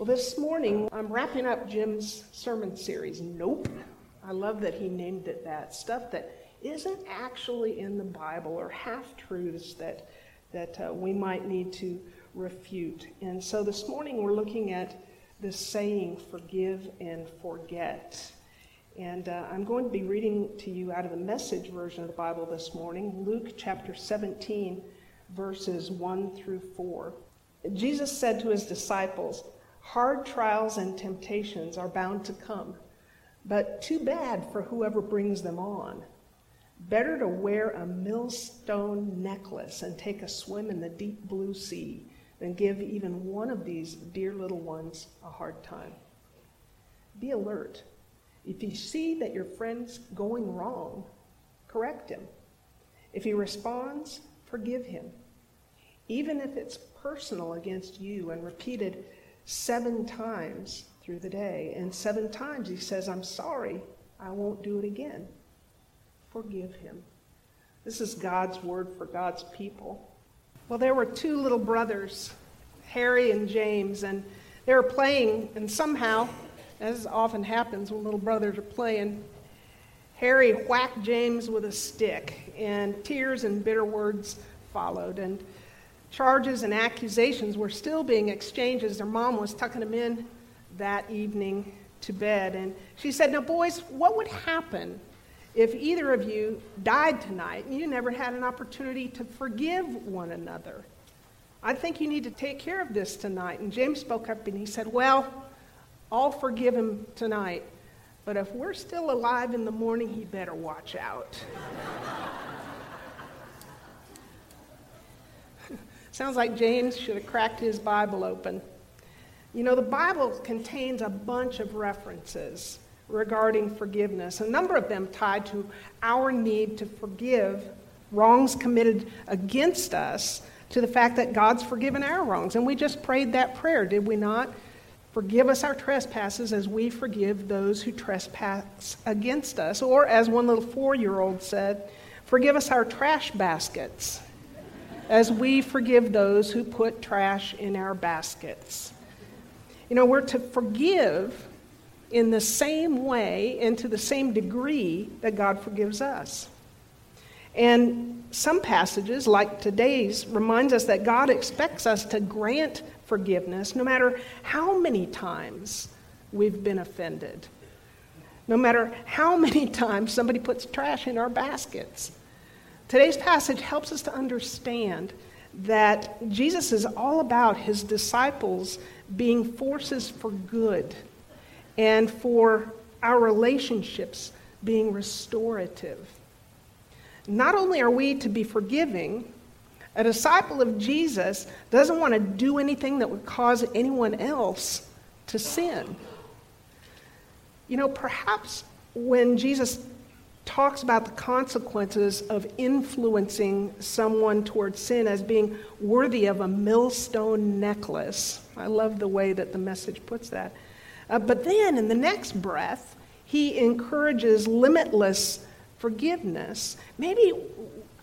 Well, this morning I'm wrapping up Jim's sermon series. Nope. I love that he named it that. Stuff that isn't actually in the Bible or half truths that, that uh, we might need to refute. And so this morning we're looking at this saying, forgive and forget. And uh, I'm going to be reading to you out of the message version of the Bible this morning, Luke chapter 17, verses 1 through 4. Jesus said to his disciples, Hard trials and temptations are bound to come, but too bad for whoever brings them on. Better to wear a millstone necklace and take a swim in the deep blue sea than give even one of these dear little ones a hard time. Be alert. If you see that your friend's going wrong, correct him. If he responds, forgive him. Even if it's personal against you and repeated seven times through the day. And seven times he says, I'm sorry, I won't do it again. Forgive him. This is God's word for God's people. Well, there were two little brothers, Harry and James, and they were playing, and somehow, as often happens when little brothers are playing, Harry whacked James with a stick, and tears and bitter words followed. And charges and accusations were still being exchanged as their mom was tucking them in that evening to bed. And she said, Now, boys, what would happen if either of you died tonight and you never had an opportunity to forgive one another? I think you need to take care of this tonight. And James spoke up and he said, Well, I'll forgive him tonight. But if we're still alive in the morning, he better watch out. Sounds like James should have cracked his Bible open. You know, the Bible contains a bunch of references regarding forgiveness, a number of them tied to our need to forgive wrongs committed against us, to the fact that God's forgiven our wrongs. And we just prayed that prayer, did we not? Forgive us our trespasses as we forgive those who trespass against us. Or, as one little four year old said, forgive us our trash baskets as we forgive those who put trash in our baskets. You know, we're to forgive in the same way and to the same degree that God forgives us. And some passages, like today's, reminds us that God expects us to grant forgiveness no matter how many times we've been offended, no matter how many times somebody puts trash in our baskets. Today's passage helps us to understand that Jesus is all about his disciples being forces for good and for our relationships being restorative. Not only are we to be forgiving, a disciple of Jesus doesn't want to do anything that would cause anyone else to sin. You know, perhaps when Jesus talks about the consequences of influencing someone towards sin as being worthy of a millstone necklace. I love the way that the message puts that. Uh, but then in the next breath, he encourages limitless forgiveness. Maybe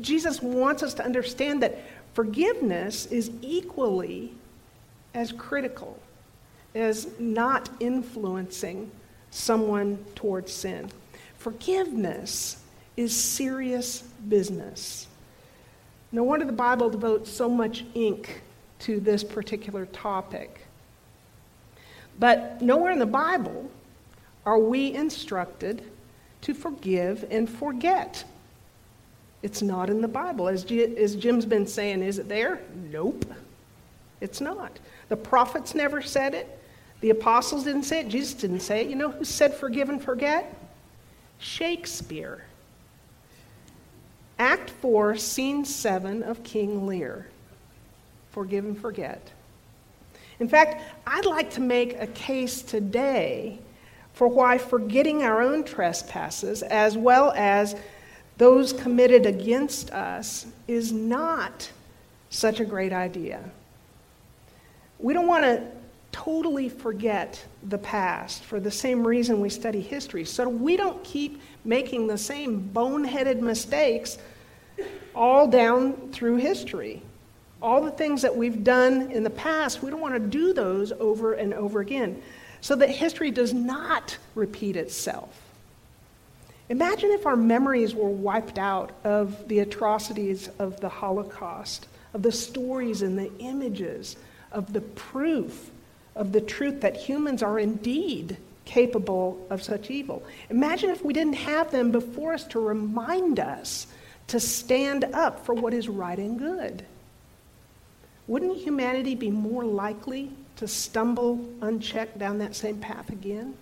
Jesus wants us to understand that forgiveness is equally as critical as not influencing someone towards sin. Forgiveness is serious business. No wonder the Bible devotes so much ink to this particular topic. But nowhere in the Bible are we instructed to forgive and forget. It's not in the Bible. As, G- as Jim's been saying, is it there? Nope. It's not. The prophets never said it. The apostles didn't say it. Jesus didn't say it. You know who said forgive and forget? Shakespeare. Act 4, Scene 7 of King Lear. Forgive and forget. In fact, I'd like to make a case today for why forgetting our own trespasses, as well as those committed against us, is not such a great idea. We don't want to totally forget the past for the same reason we study history, so we don't keep making the same boneheaded mistakes all down through history. All the things that we've done in the past, we don't want to do those over and over again so that history does not repeat itself. Imagine if our memories were wiped out of the atrocities of the Holocaust, of the stories and the images, of the proof of the truth that humans are indeed capable of such evil. Imagine if we didn't have them before us to remind us to stand up for what is right and good. Wouldn't humanity be more likely to stumble unchecked down that same path again?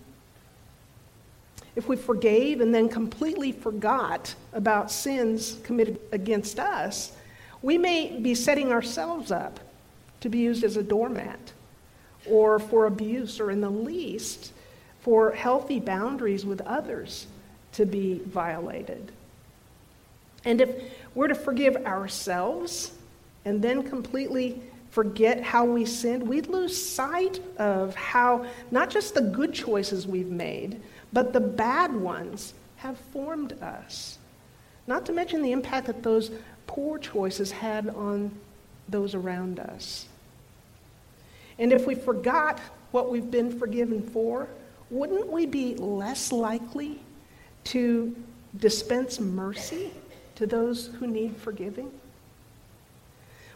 If we forgave and then completely forgot about sins committed against us, we may be setting ourselves up to be used as a doormat or for abuse or, in the least, for healthy boundaries with others to be violated. And if we're to forgive ourselves and then completely forget how we sinned, we'd lose sight of how not just the good choices we've made, but the bad ones have formed us. Not to mention the impact that those poor choices had on those around us. And if we forgot what we've been forgiven for, wouldn't we be less likely to dispense mercy to those who need forgiving?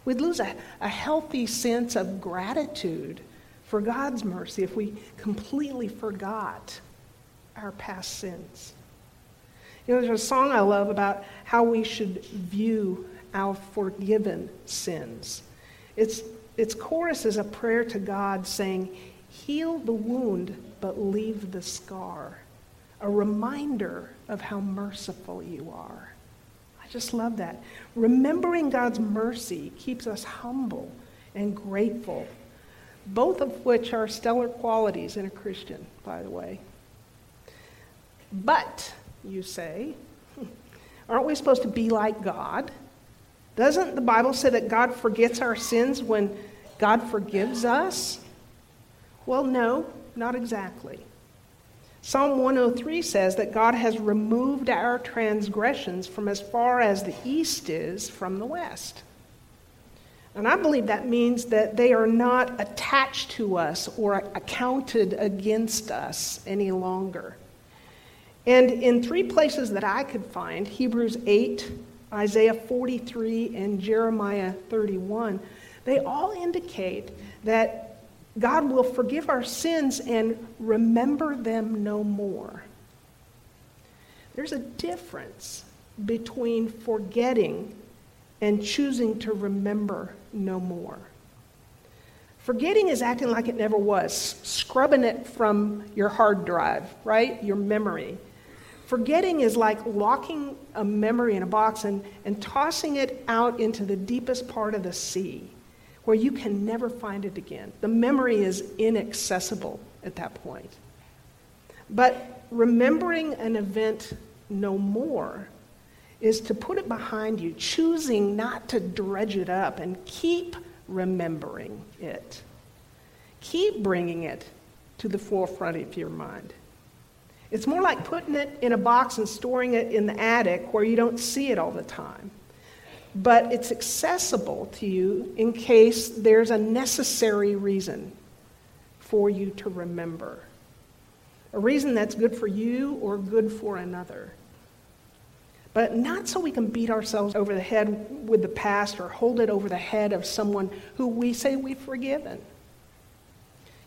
We'd lose a, a healthy sense of gratitude for God's mercy if we completely forgot our past sins. You know, there's a song I love about how we should view our forgiven sins. Its, its chorus is a prayer to God saying, Heal the wound, but leave the scar. A reminder of how merciful you are I just love that. Remembering God's mercy keeps us humble and grateful, both of which are stellar qualities in a Christian, by the way. But, you say, aren't we supposed to be like God? Doesn't the Bible say that God forgets our sins when God forgives us? Well, no, not exactly. Psalm 103 says that God has removed our transgressions from as far as the east is from the west. And I believe that means that they are not attached to us or accounted against us any longer. And in three places that I could find Hebrews 8, Isaiah 43, and Jeremiah 31 they all indicate that God will forgive our sins and remember them no more. There's a difference between forgetting and choosing to remember no more. Forgetting is acting like it never was, scrubbing it from your hard drive, right? Your memory. Forgetting is like locking a memory in a box and, and tossing it out into the deepest part of the sea where you can never find it again. The memory is inaccessible at that point. But remembering an event no more is to put it behind you, choosing not to dredge it up and keep remembering it. Keep bringing it to the forefront of your mind. It's more like putting it in a box and storing it in the attic where you don't see it all the time but it's accessible to you in case there's a necessary reason for you to remember. A reason that's good for you or good for another. But not so we can beat ourselves over the head with the past or hold it over the head of someone who we say we've forgiven.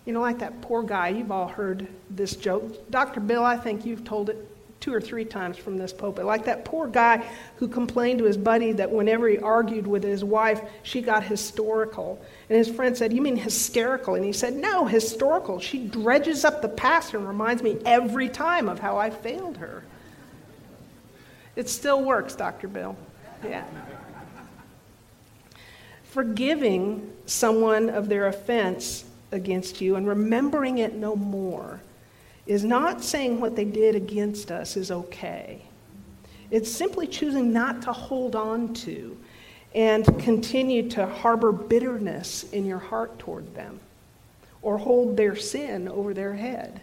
You know, like that poor guy, you've all heard this joke. Dr. Bill, I think you've told it two or three times from this pulpit. Like that poor guy who complained to his buddy that whenever he argued with his wife, she got historical. And his friend said, You mean hysterical? And he said, No, historical. She dredges up the past and reminds me every time of how I failed her. It still works, Dr. Bill. Yeah. Forgiving someone of their offense against you and remembering it no more is not saying what they did against us is okay. It's simply choosing not to hold on to and continue to harbor bitterness in your heart toward them or hold their sin over their head.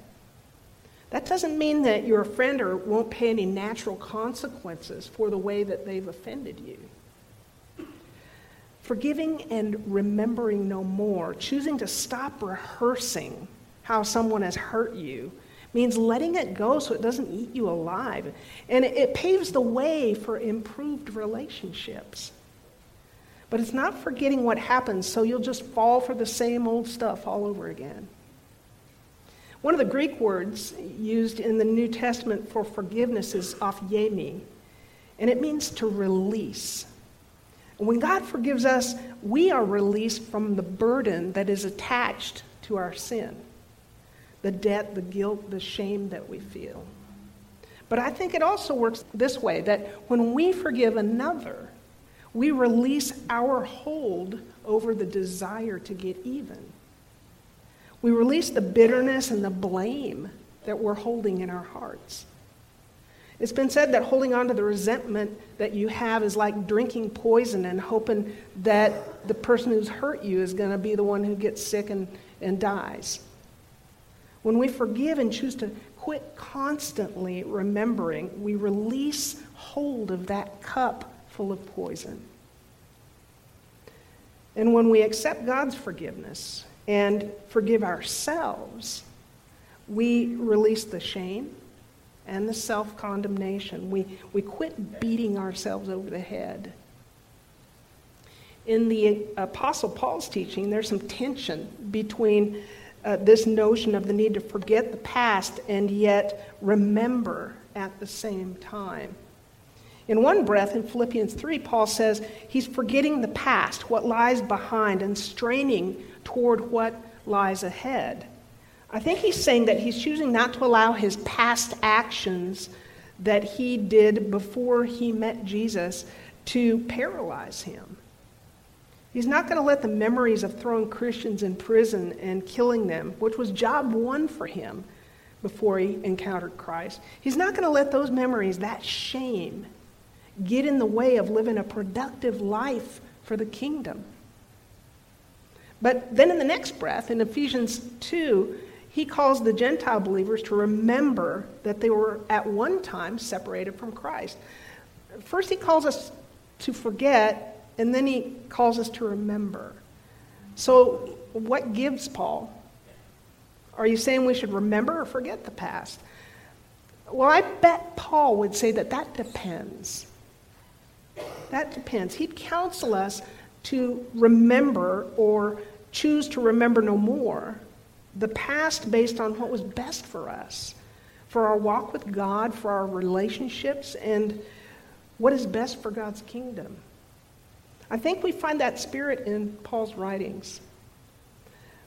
That doesn't mean that your offender won't pay any natural consequences for the way that they've offended you. Forgiving and remembering no more, choosing to stop rehearsing how someone has hurt you, means letting it go so it doesn't eat you alive. And it, it paves the way for improved relationships. But it's not forgetting what happened so you'll just fall for the same old stuff all over again. One of the Greek words used in the New Testament for forgiveness is aphiemi, and it means to release. When God forgives us, we are released from the burden that is attached to our sin the debt, the guilt, the shame that we feel. But I think it also works this way that when we forgive another, we release our hold over the desire to get even. We release the bitterness and the blame that we're holding in our hearts. It's been said that holding on to the resentment that you have is like drinking poison and hoping that the person who's hurt you is going to be the one who gets sick and, and dies. When we forgive and choose to quit constantly remembering, we release hold of that cup full of poison. And when we accept God's forgiveness and forgive ourselves, we release the shame and the self condemnation. We, we quit beating ourselves over the head. In the Apostle Paul's teaching, there's some tension between uh, this notion of the need to forget the past and yet remember at the same time. In one breath, in Philippians 3, Paul says he's forgetting the past, what lies behind, and straining toward what lies ahead. I think he's saying that he's choosing not to allow his past actions that he did before he met Jesus to paralyze him. He's not going to let the memories of throwing Christians in prison and killing them, which was job one for him before he encountered Christ. He's not going to let those memories, that shame, get in the way of living a productive life for the kingdom. But then in the next breath, in Ephesians 2, he calls the Gentile believers to remember that they were at one time separated from Christ. First, he calls us to forget and then he calls us to remember. So, what gives Paul? Are you saying we should remember or forget the past? Well, I bet Paul would say that that depends. That depends. He'd counsel us to remember or choose to remember no more the past based on what was best for us, for our walk with God, for our relationships, and what is best for God's kingdom. I think we find that spirit in Paul's writings.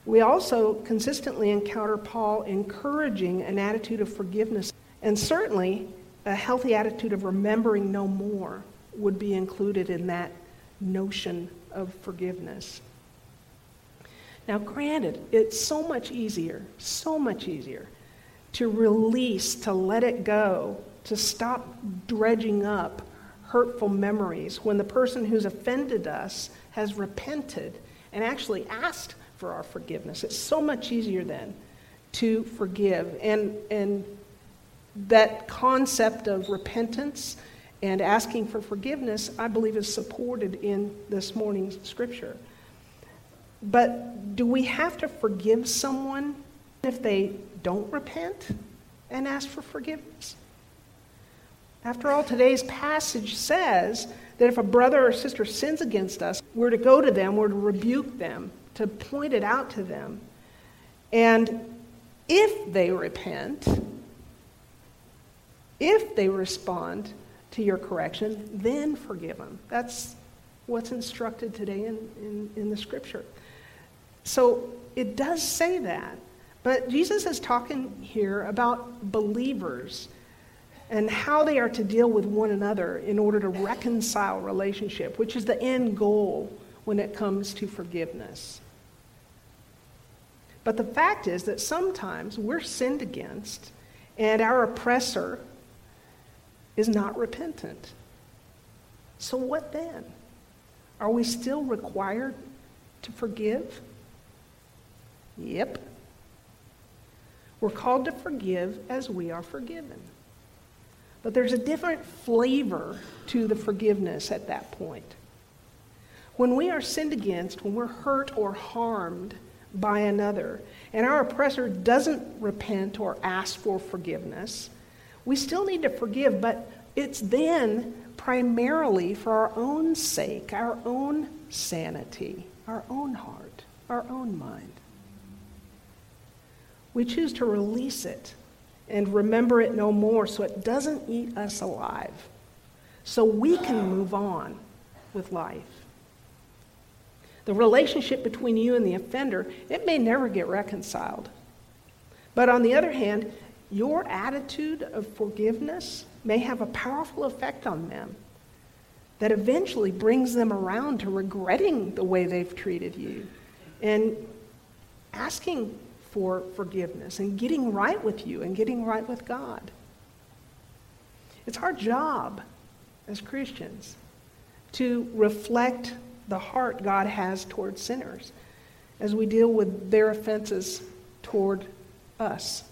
We also consistently encounter Paul encouraging an attitude of forgiveness, and certainly a healthy attitude of remembering no more would be included in that notion of forgiveness. Now, granted, it's so much easier, so much easier to release, to let it go, to stop dredging up hurtful memories when the person who's offended us has repented and actually asked for our forgiveness. It's so much easier then to forgive. And, and that concept of repentance and asking for forgiveness, I believe, is supported in this morning's scripture. But do we have to forgive someone if they don't repent and ask for forgiveness? After all, today's passage says that if a brother or sister sins against us, we're to go to them, we're to rebuke them, to point it out to them. And if they repent, if they respond to your correction, then forgive them. That's what's instructed today in, in, in the scripture. So it does say that. But Jesus is talking here about believers and how they are to deal with one another in order to reconcile relationship, which is the end goal when it comes to forgiveness. But the fact is that sometimes we're sinned against and our oppressor is not repentant. So, what then? Are we still required to forgive? Yep. We're called to forgive as we are forgiven. But there's a different flavor to the forgiveness at that point. When we are sinned against, when we're hurt or harmed by another, and our oppressor doesn't repent or ask for forgiveness, we still need to forgive, but it's then primarily for our own sake, our own sanity, our own heart, our own mind. We choose to release it and remember it no more so it doesn't eat us alive, so we can move on with life. The relationship between you and the offender, it may never get reconciled. But on the other hand, your attitude of forgiveness may have a powerful effect on them that eventually brings them around to regretting the way they've treated you and asking for forgiveness and getting right with you and getting right with God. It's our job as Christians to reflect the heart God has toward sinners as we deal with their offenses toward us.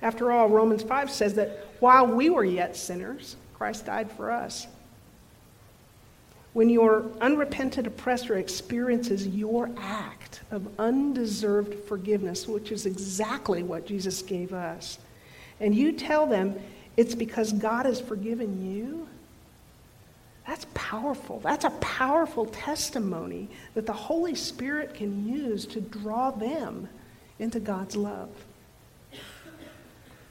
After all, Romans 5 says that while we were yet sinners, Christ died for us. When your unrepentant oppressor experiences your act of undeserved forgiveness, which is exactly what Jesus gave us, and you tell them it's because God has forgiven you, that's powerful. That's a powerful testimony that the Holy Spirit can use to draw them into God's love.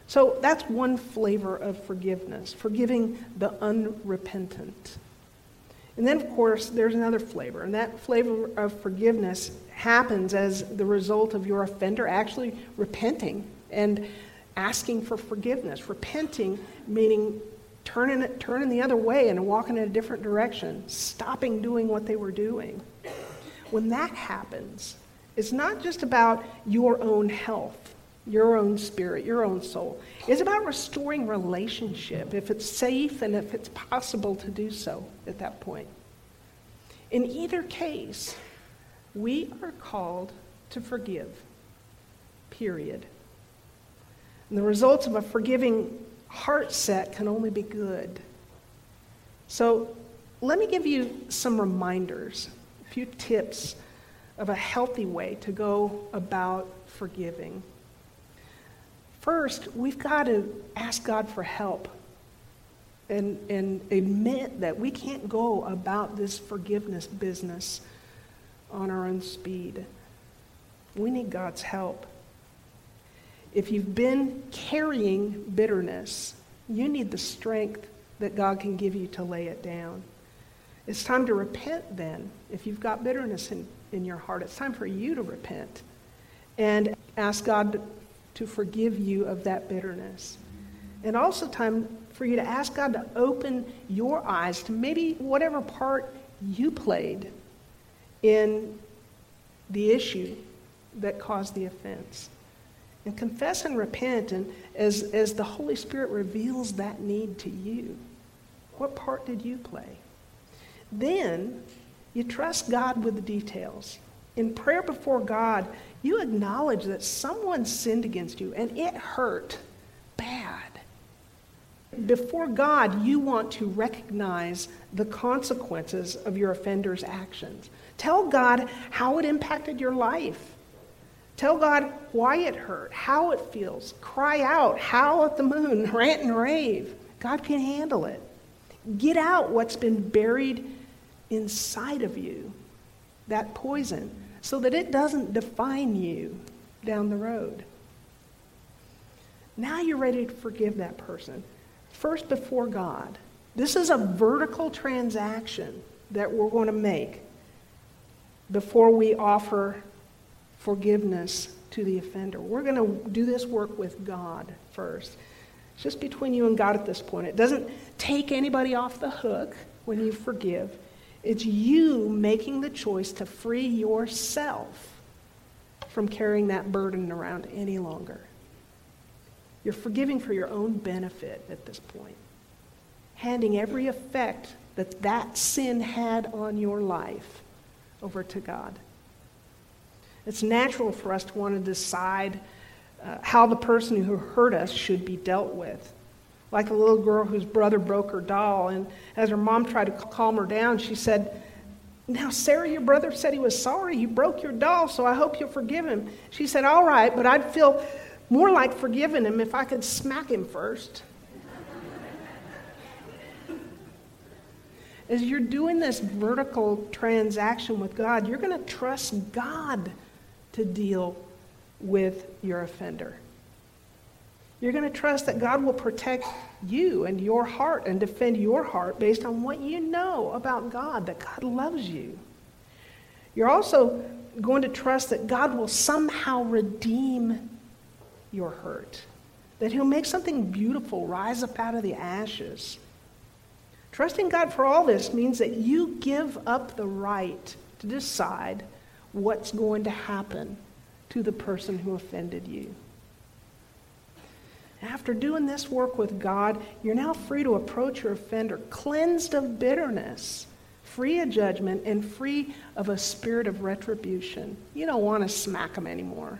So that's one flavor of forgiveness, forgiving the unrepentant. And then, of course, there's another flavor, and that flavor of forgiveness happens as the result of your offender actually repenting and asking for forgiveness. Repenting meaning turning, turning the other way and walking in a different direction, stopping doing what they were doing. When that happens, it's not just about your own health, your own spirit, your own soul. It's about restoring relationship if it's safe and if it's possible to do so at that point. In either case, we are called to forgive, period. And the results of a forgiving heart set can only be good. So let me give you some reminders, a few tips of a healthy way to go about forgiving. First, we've got to ask God for help and, and admit that we can't go about this forgiveness business on our own speed. We need God's help. If you've been carrying bitterness, you need the strength that God can give you to lay it down. It's time to repent then. If you've got bitterness in, in your heart, it's time for you to repent and ask God to forgive you of that bitterness. And also time for you to ask God to open your eyes to maybe whatever part you played in the issue that caused the offense. And confess and repent and as, as the Holy Spirit reveals that need to you. What part did you play? Then you trust God with the details. In prayer before God, you acknowledge that someone sinned against you and it hurt bad. Before God, you want to recognize the consequences of your offender's actions. Tell God how it impacted your life. Tell God why it hurt, how it feels. Cry out, howl at the moon, rant and rave. God can handle it. Get out what's been buried inside of you, that poison, so that it doesn't define you down the road. Now you're ready to forgive that person. First, before God. This is a vertical transaction that we're going to make before we offer forgiveness to the offender. We're going to do this work with God first. It's just between you and God at this point. It doesn't take anybody off the hook when you forgive. It's you making the choice to free yourself from carrying that burden around any longer. You're forgiving for your own benefit at this point, handing every effect that that sin had on your life over to God. It's natural for us to want to decide uh, how the person who hurt us should be dealt with. Like a little girl whose brother broke her doll, and as her mom tried to calm her down, she said, Now, Sarah, your brother said he was sorry. He broke your doll, so I hope you'll forgive him. She said, All right, but I'd feel more like forgiving him if I could smack him first. As you're doing this vertical transaction with God, you're going to trust God to deal with your offender. You're going to trust that God will protect you and your heart and defend your heart based on what you know about God, that God loves you. You're also going to trust that God will somehow redeem your hurt, that He'll make something beautiful rise up out of the ashes. Trusting God for all this means that you give up the right to decide what's going to happen to the person who offended you. After doing this work with God, you're now free to approach your offender cleansed of bitterness, free of judgment, and free of a spirit of retribution. You don't want to smack them anymore.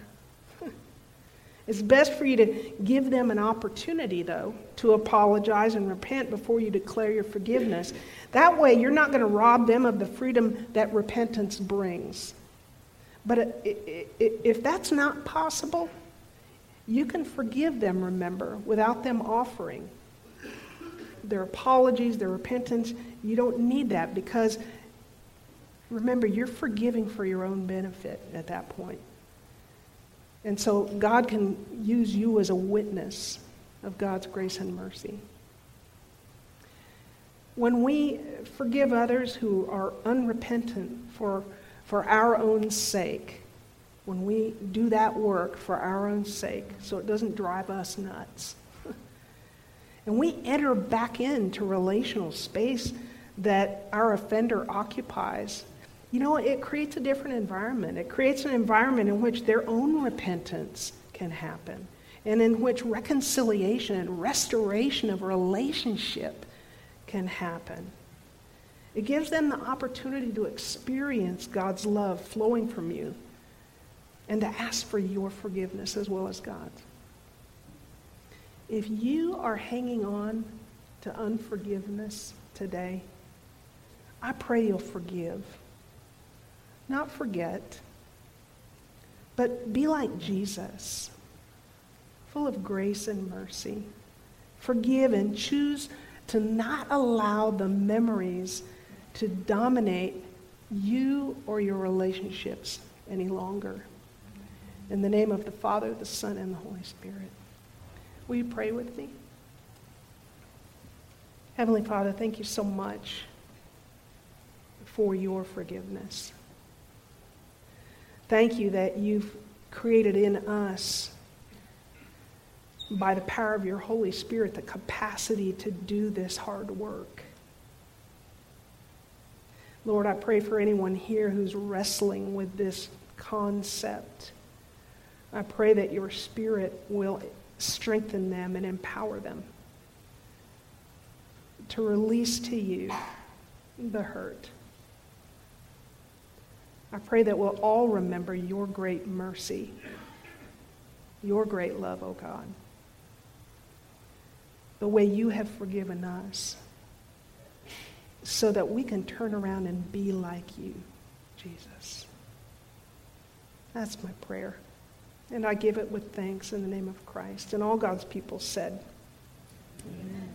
it's best for you to give them an opportunity, though, to apologize and repent before you declare your forgiveness. That way, you're not going to rob them of the freedom that repentance brings. But uh, if that's not possible, you can forgive them, remember, without them offering their apologies, their repentance. You don't need that because, remember, you're forgiving for your own benefit at that point. And so God can use you as a witness of God's grace and mercy. When we forgive others who are unrepentant for, for our own sake, when we do that work for our own sake so it doesn't drive us nuts. and we enter back into relational space that our offender occupies. You know, it creates a different environment. It creates an environment in which their own repentance can happen and in which reconciliation and restoration of relationship can happen. It gives them the opportunity to experience God's love flowing from you and to ask for your forgiveness as well as God's. If you are hanging on to unforgiveness today, I pray you'll forgive. Not forget, but be like Jesus, full of grace and mercy. Forgive and choose to not allow the memories to dominate you or your relationships any longer. In the name of the Father, the Son, and the Holy Spirit. Will you pray with me? Heavenly Father, thank you so much for your forgiveness. Thank you that you've created in us, by the power of your Holy Spirit, the capacity to do this hard work. Lord, I pray for anyone here who's wrestling with this concept I pray that your spirit will strengthen them and empower them to release to you the hurt. I pray that we'll all remember your great mercy, your great love, O oh God, the way you have forgiven us, so that we can turn around and be like you, Jesus. That's my prayer. And I give it with thanks in the name of Christ. And all God's people said, Amen.